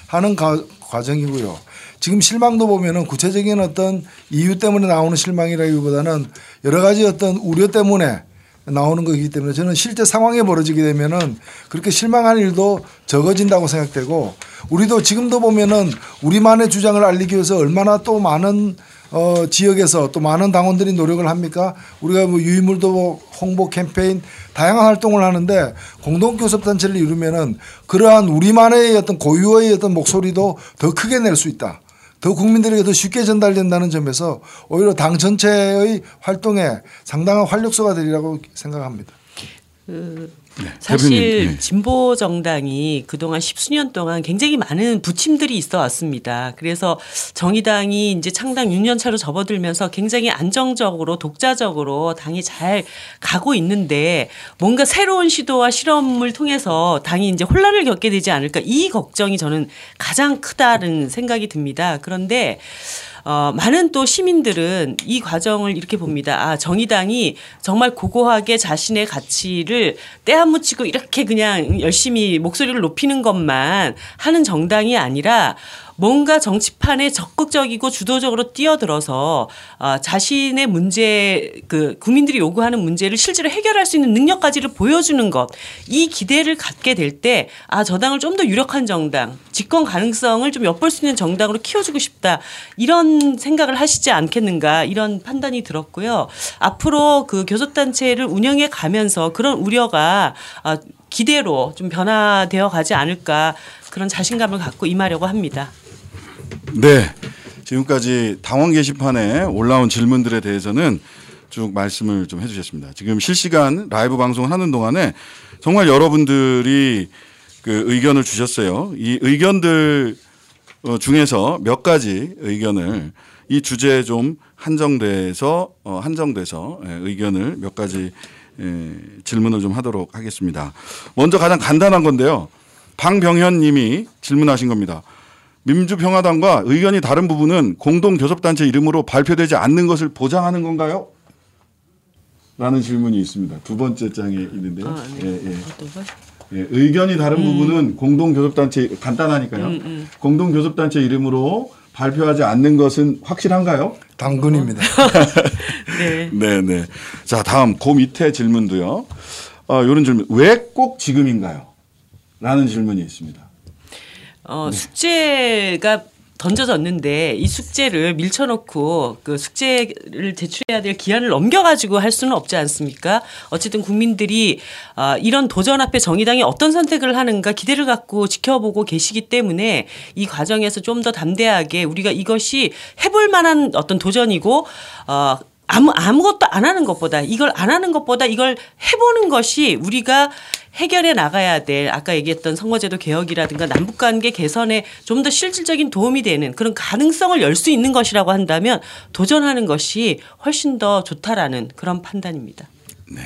하는 가, 과정이고요. 지금 실망도 보면은 구체적인 어떤 이유 때문에 나오는 실망이라기보다는 여러 가지 어떤 우려 때문에 나오는 거기 때문에 저는 실제 상황에 벌어지게 되면은 그렇게 실망할 일도 적어진다고 생각되고 우리도 지금도 보면은 우리만의 주장을 알리기 위해서 얼마나 또 많은 어 지역에서 또 많은 당원들이 노력을 합니까? 우리가 뭐 유인물도 홍보 캠페인 다양한 활동을 하는데 공동교섭단체를 이루면은 그러한 우리만의 어떤 고유의 어떤 목소리도 더 크게 낼 수 있다. 더 국민들에게 더 쉽게 전달된다는 점에서 오히려 당 전체의 활동에 상당한 활력소가 되리라고 생각합니다. 그 네, 사실 네. 진보 정당이 그동안 십수년 동안 굉장히 많은 부침들이 있어 왔습니다. 그래서 정의당이 이제 창당 6년 차로 접어들면서 굉장히 안정적으로 독자적으로 당이 잘 가고 있는데 뭔가 새로운 시도와 실험을 통해서 당이 이제 혼란을 겪게 되지 않을까 이 걱정이 저는 가장 크다는 생각이 듭니다. 그런데 어, 많은 또 시민들은 이 과정을 이렇게 봅니다. 아, 정의당이 정말 고고하게 자신의 가치를 떼안 묻히고 이렇게 그냥 열심히 목소리를 높이는 것만 하는 정당이 아니라 뭔가 정치판에 적극적이고 주도적으로 뛰어들어서 어, 자신의 문제 그 국민들이 요구하는 문제를 실제로 해결할 수 있는 능력까지를 보여주는 것. 이 기대를 갖게 될 때 아 저 당을 좀 더 유력한 정당 집권 가능성을 좀 엿볼 수 있는 정당으로 키워주고 싶다. 이런 생각을 하시지 않겠는가? 이런 판단이 들었고요. 앞으로 그 교섭단체를 운영해 가면서 그런 우려가 아, 기대로 좀 변화되어 가지 않을까 그런 자신감을 갖고 임하려고 합니다. 네. 지금까지 당원 게시판에 올라온 질문들에 대해서는 쭉 말씀을 좀 해주셨습니다. 지금 실시간 라이브 방송을 하는 동안에 정말 여러분들이 그 의견을 주셨어요. 이 의견들 어, 중에서 몇 가지 의견을 이 주제에 좀 한정돼서 어, 한정돼서 예, 의견을 몇 가지 예, 질문을 좀 하도록 하겠습니다. 먼저 가장 간단한 건데요. 방병현 님이 질문하신 겁니다. 민주평화당과 의견이 다른 부분은 공동교섭단체 이름으로 발표되지 않는 것을 보장하는 건가요? 라는 질문이 있습니다. 두 번째 장에 있는데요. 아, 네. 예, 예. 예, 의견이 다른 음. 부분은 공동교섭단체 간단하니까요. 음, 음. 공동교섭단체 이름으로 발표하지 않는 것은 확실한가요? 당근입니다. [laughs] 네. [laughs] 네, 네. 자, 다음 그 밑에 질문도요. 어, 이런 질문. 왜 꼭 지금인가요? 라는 질문이 있습니다. 어, 네. 숙제가 던져졌는데 이 숙제를 밀쳐놓고 그 숙제를 제출해야 될 기한을 넘겨가지고 할 수는 없지 않습니까? 어쨌든 국민들이 아, 이런 도전 앞에 정의당이 어떤 선택을 하는가 기대를 갖고 지켜보고 계시기 때문에 이 과정에서 좀 더 담대하게 우리가 이것이 해볼 만한 어떤 도전이고 어, 아무 아무것도 안 하는 것보다 이걸 안 하는 것보다 이걸 해보는 것이 우리가 해결해 나가야 될 아까 얘기했던 선거제도 개혁이라든가 남북 관계 개선에 좀 더 실질적인 도움이 되는 그런 가능성을 열 수 있는 것이라고 한다면 도전하는 것이 훨씬 더 좋다라는 그런 판단입니다. 네.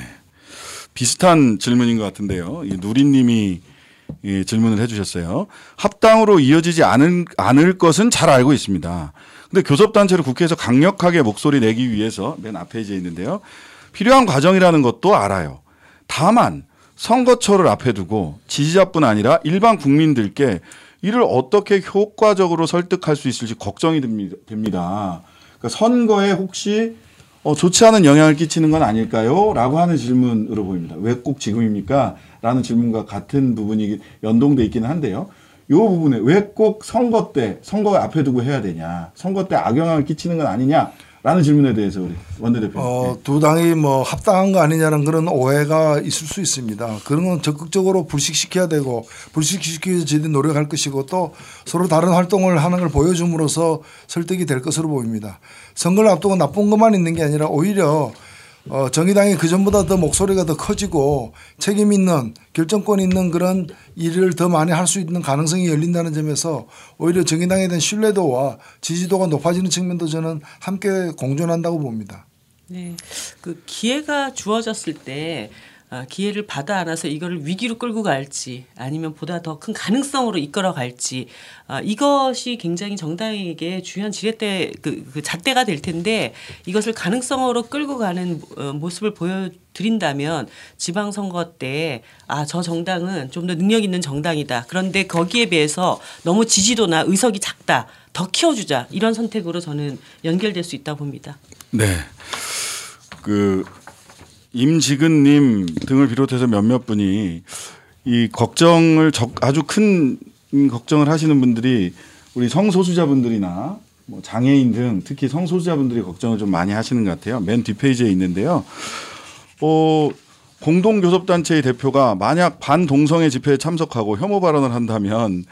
비슷한 질문인 것 같은데요. 누리님이 이 질문을 해주셨어요. 합당으로 이어지지 않을, 않을 것은 잘 알고 있습니다. 근데 교섭단체를 국회에서 강력하게 목소리 내기 위해서 맨 앞에 이제 있는데요. 필요한 과정이라는 것도 알아요. 다만 선거철을 앞에 두고 지지자뿐 아니라 일반 국민들께 이를 어떻게 효과적으로 설득할 수 있을지 걱정이 됩니다. 그러니까 선거에 혹시 어, 좋지 않은 영향을 끼치는 건 아닐까요? 라고 하는 질문으로 보입니다. 왜 꼭 지금입니까? 라는 질문과 같은 부분이 연동돼 있기는 한데요. 이 부분에 왜 꼭 선거 때, 선거 앞에 두고 해야 되냐? 선거 때 악영향을 끼치는 건 아니냐? 라는 질문에 대해서 우리 원내대표. 어, 두 당이 뭐 합당한 거 아니냐는 그런 오해가 있을 수 있습니다. 그런 건 적극적으로 불식시켜야 되고 불식시키기 노력할 것이고 또 서로 다른 활동을 하는 걸 보여줌으로써 설득이 될 것으로 보입니다. 선거를 앞두고 나쁜 것만 있는 게 아니라 오히려 어, 정의당이 그 전보다 더 목소리가 더 커지고 책임 있는 결정권 있는 그런 일을 더 많이 할 수 있는 가능성이 열린다는 점에서 오히려 정의당에 대한 신뢰도와 지지도가 높아지는 측면도 저는 함께 공존한다고 봅니다. 네. 그 기회가 주어졌을 때 아, 기회를 받아 안아서 이거를 위기로 끌고 갈지 아니면 보다 더 큰 가능성으로 이끌어 갈지 아, 이것이 굉장히 정당에게 중요한 지렛대 그, 그 잣대가 될 텐데 이것을 가능성으로 끌고 가는 어, 모습을 보여드린다면 지방선거 때 아 저 정당은 좀 더 능력 있는 정당이다 그런데 거기에 비해서 너무 지지도나 의석이 작다 더 키워주자 이런 선택으로 저는 연결될 수 있다 봅니다. 네. 그 임지근님 등을 비롯해서 몇몇 분이 이 걱정을 적, 아주 큰 걱정을 하시는 분들이 우리 성소수자분들이나 뭐 장애인 등 특히 성소수자분들이 걱정을 좀 많이 하시는 것 같아요. 맨 뒷페이지에 있는데요. 어, 공동교섭단체의 대표가 만약 반동성애 집회에 참석하고 혐오 발언을 한다면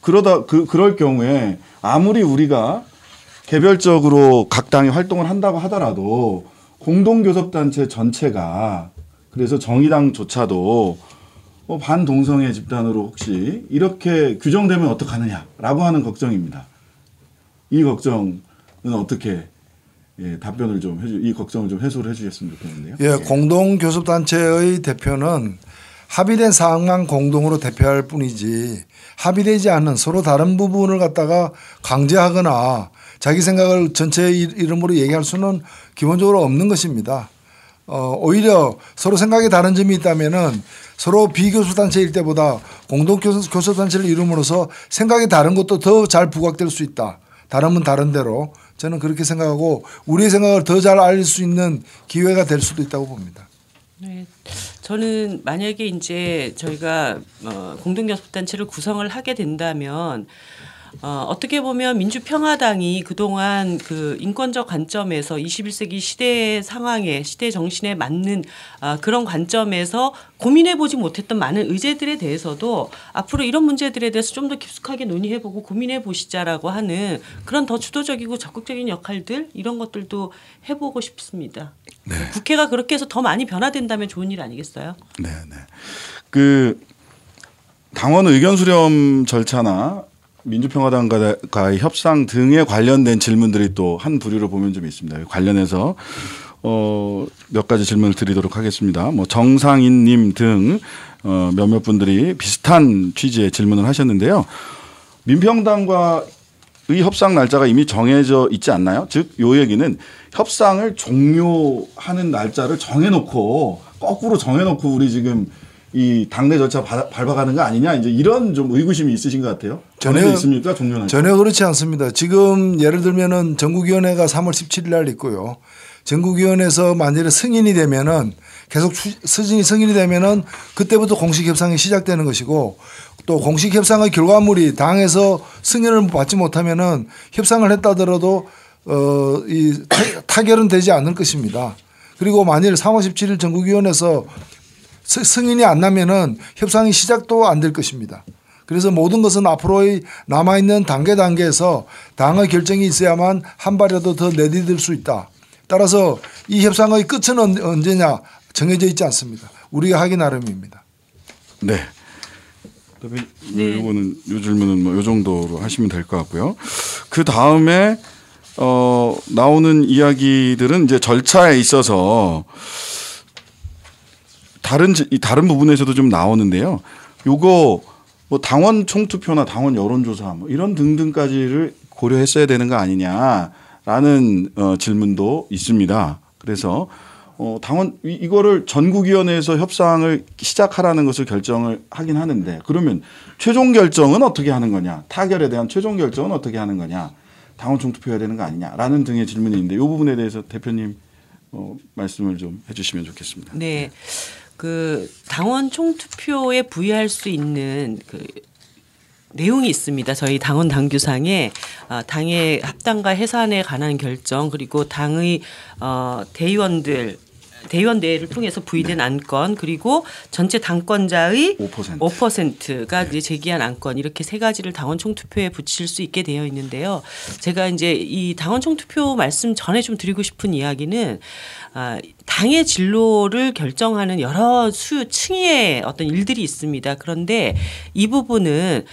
그러다 그 그럴 경우에 아무리 우리가 개별적으로 각 당이 활동을 한다고 하더라도 공동교섭단체 전체가 그래서 정의당조차도 뭐 반동성애 집단으로 혹시 이렇게 규정되면 어떡하느냐라고 하는 걱정입니다. 이 걱정은 어떻게 예, 답변을 좀 해주 이 걱정을 좀 해소를 해주셨으면 좋겠는데요. 예, 예. 공동교섭단체의 대표는 합의된 사항만 공동으로 대표할 뿐이지 합의되지 않는 서로 다른 부분을 갖다가 강제하거나 자기 생각을 전체 이름으로 얘기할 수는 기본적으로 없는 것입니다. 어, 오히려 서로 생각이 다른 점이 있다면은 서로 비교섭단체일 때보다 공동교섭단체를 이름으로써 생각이 다른 것도 더 잘 부각될 수 있다. 다르면 다른 대로 저는 그렇게 생각하고 우리의 생각을 더 잘 알릴 수 있는 기회가 될 수도 있다고 봅니다. 네. 저는 만약에 이제 저희가 어, 공동교섭단체를 구성을 하게 된다면 어, 어떻게 보면 민주평화당이 그동안 그 인권적 관점에서 21세기 시대 상황에 시대 정신에 맞는 아, 그런 관점에서 고민해 보지 못했던 많은 의제들에 대해서도 앞으로 이런 문제들에 대해서 좀 더 깊숙하게 논의해 보고 고민해 보시자라고 하는 그런 더 주도적이고 적극적인 역할들 이런 것들도 해 보고 싶습니다. 네. 국회가 그렇게 해서 더 많이 변화된다면 좋은 일 아니겠어요? 네, 네. 그 당원 의견 수렴 절차나 민주평화당과의 협상 등에 관련된 질문들이 또 한 부류로 보면 좀 있습니다. 관련해서 어, 몇 가지 질문을 드리도록 하겠습니다. 뭐 정상인님 등 어, 몇몇 분들이 비슷한 취지의 질문을 하셨는데요. 민평당과 의 협상 날짜가 이미 정해져 있지 않나요? 즉, 요 얘기는 협상을 종료하는 날짜를 정해놓고 거꾸로 정해놓고 우리 지금 이 당내 절차 밟아가는 거 아니냐 이제 이런 좀 의구심이 있으신 것 같아요. 전혀 있습니까 종료는? 전혀 그렇지 않습니다. 지금 예를 들면은 전국위원회가 3월 17일 날 있고요. 전국위원회에서 만일에 승인이 되면은 계속 수진이 승인이 되면은 그때부터 공식 협상이 시작되는 것이고 또 공식 협상의 결과물이 당에서 승인을 받지 못하면은 협상을 했다더라도 어이 타결은 되지 않을 것입니다. 그리고 만일 3월 17일 전국위원회에서 승인이 안 나면은 협상이 시작도 안 될 것입니다. 그래서 모든 것은 앞으로의 남아있는 단계 단계에서 당의 결정이 있어야만 한 발이라도 더 내디딜 수 있다. 따라서 이 협상의 끝은 언제냐 정해져 있지 않습니다. 우리가 하기 나름입니다. 네. 네. 요거는 요 질문은 뭐 요 정도로 하시면 될 것 같고요. 그 다음에 어 나오는 이야기들은 이제 절차에 있어서 다른 이 다른 부분에서도 좀 나오는데요. 요거 뭐 당원 총투표나 당원 여론조사 뭐 이런 등등까지를 고려했어야 되는 거 아니냐라는 어, 질문도 있습니다. 그래서 어, 당원 이, 이거를 전국위원회에서 협상을 시작하라는 것을 결정을 하긴 하는데 그러면 최종 결정은 어떻게 하는 거냐 타결에 대한 최종 결정은 어떻게 하는 거냐 당원 총투표해야 되는 거 아니냐라는 등의 질문이 있는데 이 부분에 대해서 대표님 어, 말씀을 좀 해주시면 좋겠습니다. 네. 그 당원 총투표에 부여할 수 있는 그 내용이 있습니다. 저희 당원 당규상에 어, 당의 합당과 해산에 관한 결정 그리고 당의 어, 대의원들 대의원 대회를 통해서 부의된 네. 안건 그리고 전체 당권자의 5%. 5%가 네. 이제 제기한 안건 이렇게 세 가지를 당원 총투표에 붙일 수 있게 되어 있는데요. 제가 이제 이 당원 총투표 말씀 전에 좀 드리고 싶은 이야기는 아, 당의 진로를 결정하는 여러 수 층의 어떤 일들이 있습니다. 그런데 이 부분은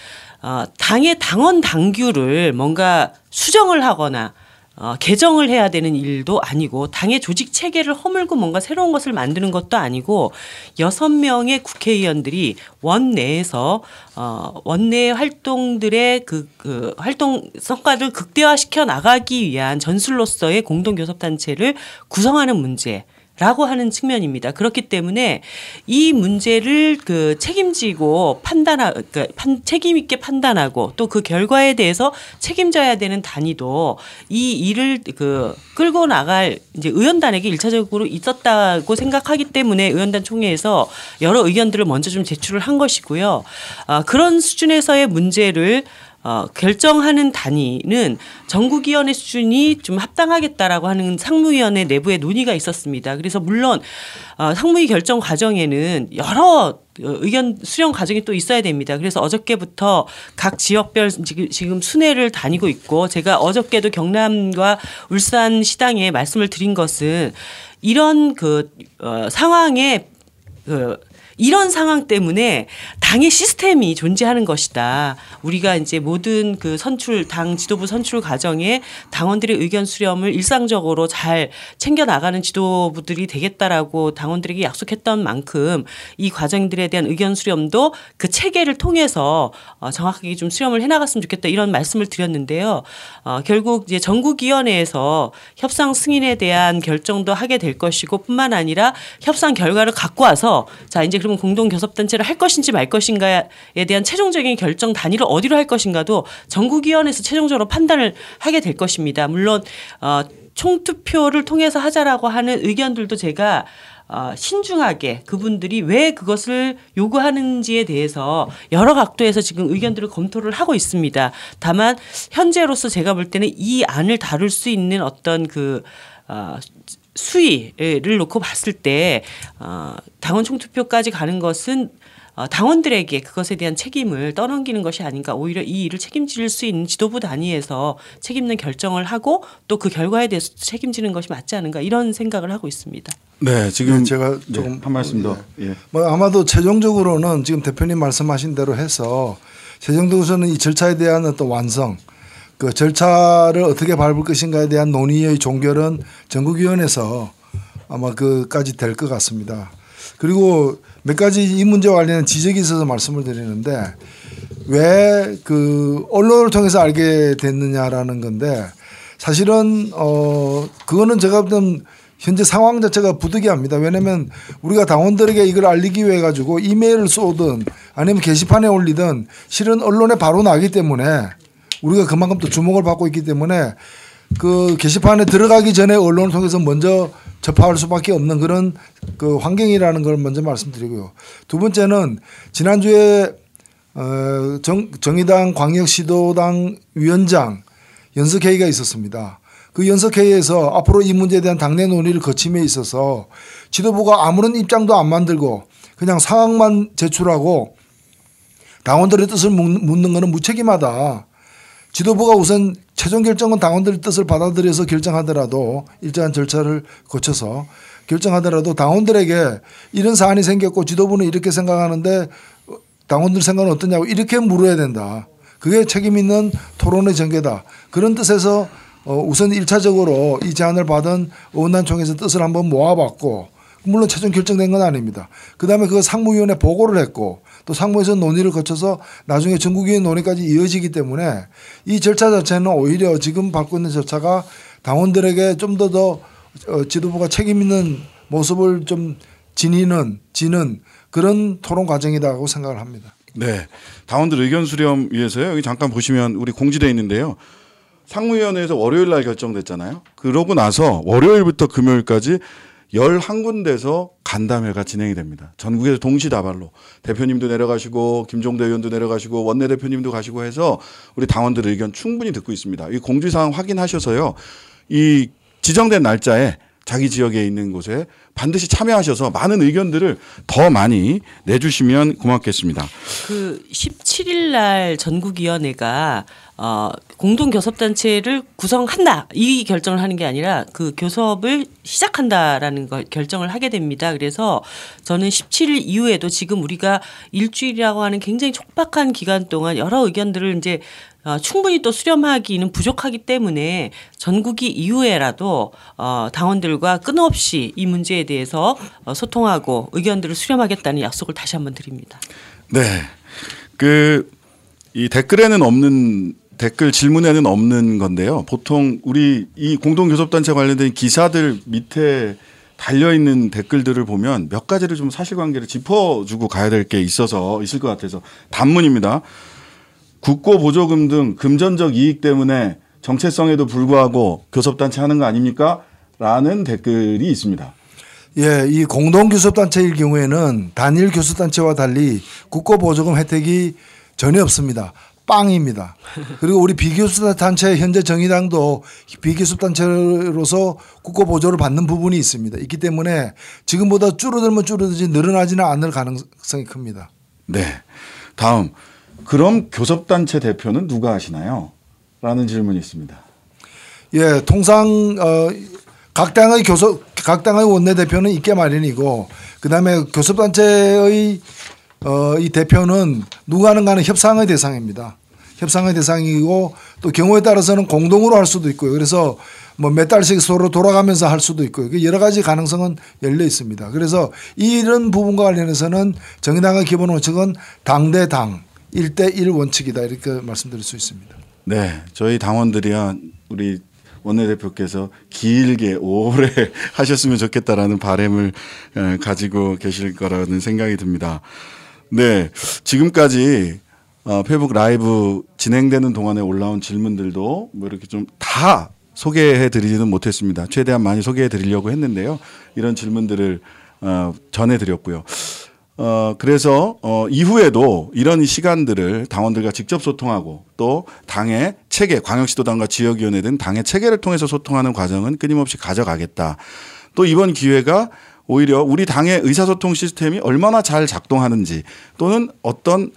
어, 당의 당원 당규를 뭔가 수정을 하거나 어, 개정을 해야 되는 일도 아니고 당의 조직 체계를 허물고 뭔가 새로운 것을 만드는 것도 아니고 여섯 명의 국회의원들이 원내에서 어, 원내 활동들의 그, 그 활동 성과를 극대화시켜 나가기 위한 전술로서의 공동교섭단체를 구성하는 문제. 라고 하는 측면입니다. 그렇기 때문에 이 문제를 그 책임지고 판단하, 그 판, 책임 있게 판단하고 또 그 결과에 대해서 책임져야 되는 단위도 이 일을 그 끌고 나갈 이제 의원단에게 일차적으로 있었다고 생각하기 때문에 의원단 총회에서 여러 의견들을 먼저 좀 제출을 한 것이고요. 아, 그런 수준에서의 문제를 어, 결정하는 단위는 전국위원회 수준이 좀 합당하겠다라고 하는 상무위원회 내부의 논의가 있었습니다. 그래서 물론 어, 상무위 결정 과정에는 여러 의견 수렴 과정이 또 있어야 됩니다. 그래서 어저께부터 각 지역별 지금 순회를 다니고 있고 제가 어저께도 경남과 울산 시당에 말씀을 드린 것은 이런 그 어, 상황에 그 이런 상황 때문에 당의 시스템이 존재하는 것이다. 우리가 이제 모든 그 선출 당 지도부 선출 과정에 당원들의 의견 수렴을 일상적으로 잘 챙겨 나가는 지도부들이 되겠다라고 당원들에게 약속했던 만큼 이 과정들에 대한 의견 수렴도 그 체계를 통해서 어 정확하게 좀 수렴을 해 나갔으면 좋겠다 이런 말씀을 드렸는데요. 어 결국 이제 전국위원회에서 협상 승인에 대한 결정도 하게 될 것이고 뿐만 아니라 협상 결과를 갖고 와서 자 이제 그 러면 공동 교섭단체를 할 것인지 말 것인가에 대한 최종적인 결정 단위를 어디로 할 것인가도 전국위원회에서 최종적으로 판단을 하게 될 것입니다. 물론 어, 총투표를 통해서 하자라고 하는 의견들도 제가 어, 신중하게 그분들이 왜 그것을 요구하는지에 대해서 여러 각도에서 지금 의견들을 검토를 하고 있습니다. 다만 현재로서 제가 볼 때는 이 안을 다룰 수 있는 어떤 그 어, 수위를 놓고 봤을 때 어, 당원 총투표까지 가는 것은 어, 당원들에게 그것에 대한 책임을 떠넘기는 것이 아닌가 오히려 이 일을 책임질 수 있는 지도부 단위에서 책임있는 결정을 하고 또 그 결과에 대해서 책임지는 것이 맞지 않은가 이런 생각을 하고 있습니다. 네, 지금 네, 제가 조금 네, 한 말씀 더. 예. 뭐 아마도 최종적으로는 지금 대표님 말씀하신 대로 해서 최종적으로는 이 절차에 대한 어떤 완성 그 절차를 어떻게 밟을 것인가에 대한 논의의 종결은 전국위원회에서 아마 그까지 될 것 같습니다. 그리고 몇 가지 이 문제와 관련된 지적이 있어서 말씀을 드리는데 왜 그 언론을 통해서 알게 됐느냐라는 건데 사실은 어 그거는 제가 보던 현재 상황 자체가 부득이합니다. 왜냐하면 우리가 당원들에게 이걸 알리기 위해 가지고 이메일을 쏘든 아니면 게시판에 올리든 실은 언론에 바로 나기 때문에 우리가 그만큼 또 주목을 받고 있기 때문에 그 게시판에 들어가기 전에 언론을 통해서 먼저 접할 수밖에 없는 그런 그 환경이라는 걸 먼저 말씀드리고요. 두 번째는 지난주에 어 정, 정의당 광역시도당 위원장 연석회의가 있었습니다. 그 연석회의에서 앞으로 이 문제에 대한 당내 논의를 거침에 있어서 지도부가 아무런 입장도 안 만들고 그냥 상황만 제출하고 당원들의 뜻을 묻는 것은 무책임하다. 지도부가 우선 최종 결정은 당원들의 뜻을 받아들여서 결정하더라도 일정한 절차를 거쳐서 결정하더라도 당원들에게 이런 사안이 생겼고 지도부는 이렇게 생각하는데 당원들 생각은 어떠냐고 이렇게 물어야 된다. 그게 책임 있는 토론의 전개다. 그런 뜻에서 어 우선 일차적으로이 제안을 받은 의원단총회에서 뜻을 한번 모아봤고 물론 최종 결정된 건 아닙니다. 그 다음에 그 상무위원회 보고를 했고 또 상무에서 논의를 거쳐서 나중에 전국위원 논의까지 이어지기 때문에 이 절차 자체는 오히려 지금 밟고 있는 절차가 당원들에게 좀 더더 어, 지도부가 책임 있는 모습을 좀 지니는 지는 그런 토론 과정이라고 생각을 합니다. 네. 당원들 의견 수렴 위해서요. 여기 잠깐 보시면 우리 공지돼 있는데요. 상무위원회에서 월요일 날 결정됐잖아요. 그러고 나서 월요일부터 금요일까지 11군데서 간담회가 진행이 됩니다. 전국에서 동시다발로 대표님도 내려가시고 김종대 의원도 내려가시고 원내대표님도 가시고 해서 우리 당원들 의견 충분히 듣고 있습니다. 이 공지 사항 확인하셔서요. 이 지정된 날짜에 자기 지역에 있는 곳에 반드시 참여하셔서 많은 의견들을 더 많이 내주시면 고맙겠습니다. 그 17일 날 전국위원회가 어, 공동 교섭 단체를 구성한다 이 결정을 하는 게 아니라 그 교섭을 시작한다라는 걸 결정을 하게 됩니다. 그래서 저는 17일 이후에도 지금 우리가 일주일이라고 하는 굉장히 촉박한 기간 동안 여러 의견들을 이제 어, 충분히 또 수렴하기는 부족하기 때문에 전국이 이후에라도 어, 당원들과 끊임없이 이 문제에 대해서 어, 소통하고 의견들을 수렴하겠다는 약속을 다시 한번 드립니다. 네. 그 이 댓글에는 없는 댓글 질문에는 없는 건데요. 보통 우리 이 공동교섭단체 관련된 기사들 밑에 달려 있는 댓글들을 보면 몇 가지를 좀 사실관계를 짚어주고 가야 될 게 있어서 있을 것 같아서 단문입니다. 국고 보조금 등 금전적 이익 때문에 정체성에도 불구하고 교섭단체 하는 거 아닙니까? 라는 댓글이 있습니다. 예, 이 공동교섭단체일 경우에는 단일 교섭단체와 달리 국고 보조금 혜택이 전혀 없습니다. 빵입니다. 그리고 우리 비교섭 단체 현재 정의당도 비교섭 단체로서 국고 보조를 받는 부분이 있습니다. 있기 때문에 지금보다 줄어들면 줄어들지 늘어나지는 않을 가능성이 큽니다. 네. 다음. 그럼 교섭 단체 대표는 누가 하시나요? 라는 질문이 있습니다. 예, 통상 어, 각 당의 교섭 각 당의 원내 대표는 있게 마련이고 그다음에 교섭 단체의 어, 이 대표는 누가 하는가는 협상의 대상입니다. 협상의 대상이고 또 경우에 따라서는 공동으로 할 수도 있고요. 그래서 뭐 몇 달씩 서로 돌아가면서 할 수도 있고요. 그 여러 가지 가능성은 열려 있습니다. 그래서 이런 부분과 관련해서는 정의당의 기본 원칙은 당대 당 1대1 원칙이다 이렇게 말씀드릴 수 있습니다. 네. 저희 당원들이야 우리 원내대표께서 길게 오래 [laughs] 하셨으면 좋겠다라는 바램을 가지고 계실 거라는 생각이 듭니다. 네. 지금까지 어, 페북 라이브 진행되는 동안에 올라온 질문들도 뭐 이렇게 좀 다 소개해 드리지는 못했습니다. 최대한 많이 소개해 드리려고 했는데요. 이런 질문들을 어, 전해 드렸고요. 어, 그래서, 어, 이후에도 이런 시간들을 당원들과 직접 소통하고 또 당의 체계, 광역시도당과 지역위원회 등 당의 체계를 통해서 소통하는 과정은 끊임없이 가져가겠다. 또 이번 기회가 오히려 우리 당의 의사소통 시스템이 얼마나 잘 작동하는지 또는 어떤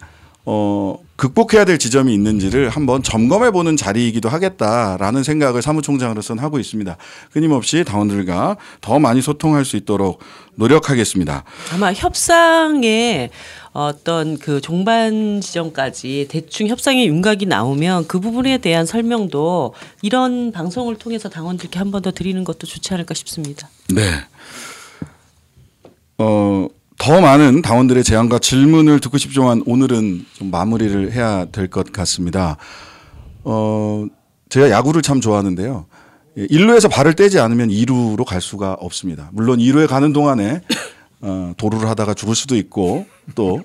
어, 극복해야 될 지점이 있는지를 한번 점검해 보는 자리이기도 하겠다라는 생각을 사무총장으로서는 하고 있습니다. 끊임없이 당원들과 더 많이 소통할 수 있도록 노력하겠습니다. 아마 협상에 어떤 그 종반 지점까지 대충 협상의 윤곽이 나오면 그 부분에 대한 설명도 이런 방송을 통해서 당원들께 한 번 더 드리는 것도 좋지 않을까 싶습니다. 네. 어, 더 많은 당원들의 제안과 질문을 듣고 싶지만 오늘은 좀 마무리를 해야 될 것 같습니다. 어, 제가 야구를 참 좋아하는데요. 1루에서 발을 떼지 않으면 2루로 갈 수가 없습니다. 물론 2루에 가는 동안에 어, 도루를 하다가 죽을 수도 있고 또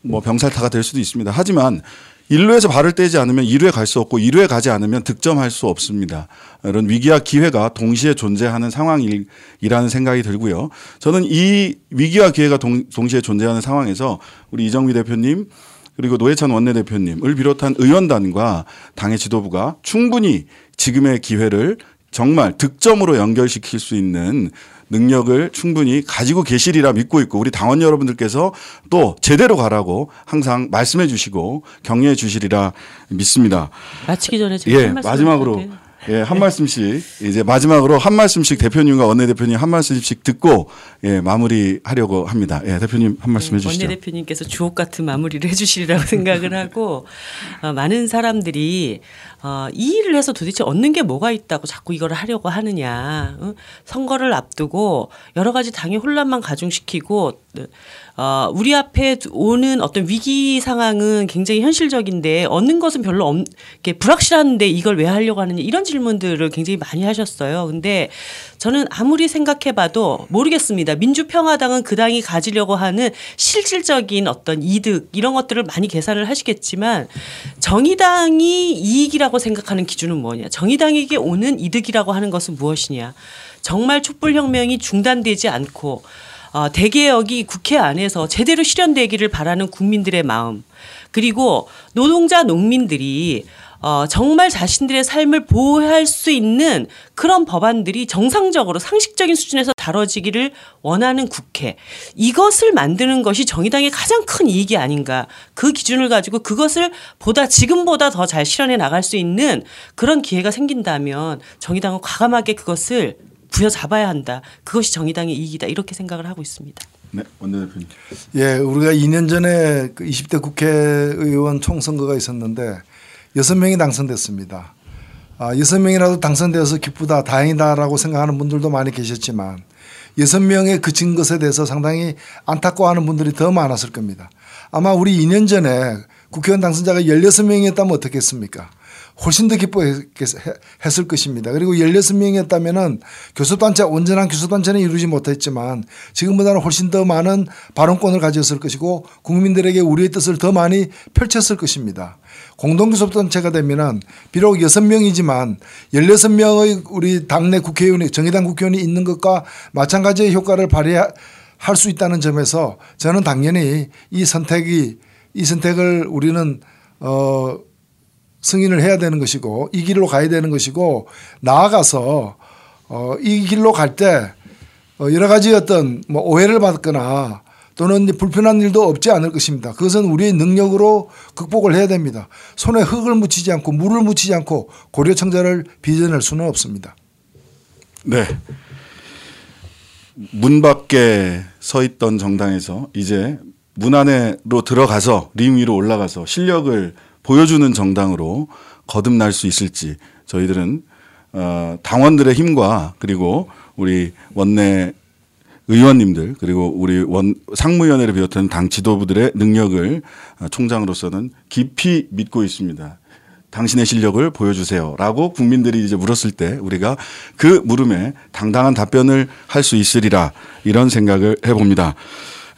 뭐 병살타가 될 수도 있습니다. 하지만 1루에서 발을 떼지 않으면 2루에 갈 수 없고 2루에 가지 않으면 득점할 수 없습니다. 이런 위기와 기회가 동시에 존재하는 상황이라는 생각이 들고요. 저는 이 위기와 기회가 동, 동시에 존재하는 상황에서 우리 이정미 대표님 그리고 노회찬 원내대표님을 비롯한 의원단과 당의 지도부가 충분히 지금의 기회를 정말 득점으로 연결시킬 수 있는 능력을 충분히 가지고 계시리라 믿고 있고 우리 당원 여러분들께서 또 제대로 가라고 항상 말씀해 주시고 격려해 주시리라 믿습니다. 마치기 전에 예, 마지막으로 예, 한 말씀씩 이제 마지막으로 한 말씀씩 대표님과 원내대표님 한 말씀씩 듣고 예, 마무리하려고 합니다. 예, 대표님 한 말씀 해 주시죠. 원내대표님께서 주옥 같은 마무리를 해 주시리라고 [laughs] 생각을 하고 어, 많은 사람들이 어, 이 일을 해서 도대체 얻는 게 뭐가 있다고 자꾸 이걸 하려고 하느냐. 어? 선거를 앞두고 여러 가지 당의 혼란만 가중시키고 어, 우리 앞에 오는 어떤 위기 상황은 굉장히 현실적인데 얻는 것은 별로 없, 게 불확실한데 이걸 왜 하려고 하느냐 이런 질문들을 굉장히 많이 하셨어요. 근데 저는 아무리 생각해봐도 모르겠습니다. 민주평화당은 그 당이 가지려고 하는 실질적인 어떤 이득 이런 것들을 많이 계산을 하시겠지만 정의당이 이익이라고 생각하는 기준은 뭐냐? 정의당에게 오는 이득이라고 하는 것은 무엇이냐? 정말 촛불 혁명이 중단되지 않고 어, 대개혁이 국회 안에서 제대로 실현되기를 바라는 국민들의 마음 그리고 노동자 농민들이 어, 정말 자신들의 삶을 보호할 수 있는 그런 법안들이 정상적으로 상식적인 수준에서 다뤄지기를 원하는 국회. 이것을 만드는 것이 정의당의 가장 큰 이익이 아닌가. 그 기준을 가지고 그것을 보다 지금보다 더 잘 실현해 나갈 수 있는 그런 기회가 생긴다면 정의당은 과감하게 그것을 부여잡아야 한다. 그것이 정의당의 이익이다. 이렇게 생각을 하고 있습니다. 네, 원내대표님. 예, 우리가 2년 전에 그 20대 국회의원 총선거가 있었는데 여섯 명이 당선됐습니다. 아, 여섯 명이라도 당선되어서 기쁘다, 다행이다라고 생각하는 분들도 많이 계셨지만 여섯 명에 그친 것에 대해서 상당히 안타까워하는 분들이 더 많았을 겁니다. 아마 우리 2년 전에 국회의원 당선자가 16명이었다면 어떻겠습니까? 훨씬 더 기뻐했을 것입니다. 그리고 16명이었다면은 교섭단체, 온전한 교섭단체는 이루지 못했지만 지금보다는 훨씬 더 많은 발언권을 가졌을 것이고 국민들에게 우리의 뜻을 더 많이 펼쳤을 것입니다. 공동교섭단체가 되면은 비록 6명이지만 16명의 우리 당내 국회의원이 정의당 국회의원이 있는 것과 마찬가지의 효과를 발휘할 수 있다는 점에서 저는 당연히 이 선택이 이 선택을 우리는 어 승인을 해야 되는 것이고 이 길로 가야 되는 것이고 나아가서 어, 이 길로 갈때 어, 여러 가지 어떤 뭐 오해를 받거나 또는 불편한 일도 없지 않을 것입니다. 그것은 우리의 능력으로 극복을 해야 됩니다. 손에 흙을 묻히지 않고 물을 묻히지 않고 고려청자를 빚어낼 수는 없습니다. 네. 문 밖에 서 있던 정당에서 이제 문 안으로 들어가서 링 위로 올라가서 실력을 보여주는 정당으로 거듭날 수 있을지 저희들은 어, 당원들의 힘과 그리고 우리 원내 의원님들 그리고 우리 원 상무위원회를 비롯한 당 지도부들의 능력을 어, 총장으로서는 깊이 믿고 있습니다. 당신의 실력을 보여주세요라고 국민들이 이제 물었을 때 우리가 그 물음에 당당한 답변을 할 수 있으리라 이런 생각을 해봅니다.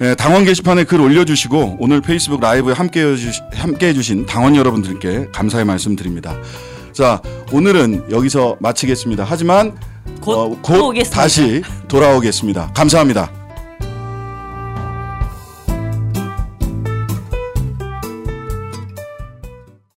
예, 당원 게시판에 글 올려주시고 오늘 페이스북 라이브에 함께 해주신 당원 여러분들께 감사의 말씀 드립니다. 자 오늘은 여기서 마치겠습니다. 하지만 곧, 어, 곧 다시 돌아오겠습니다. 감사합니다.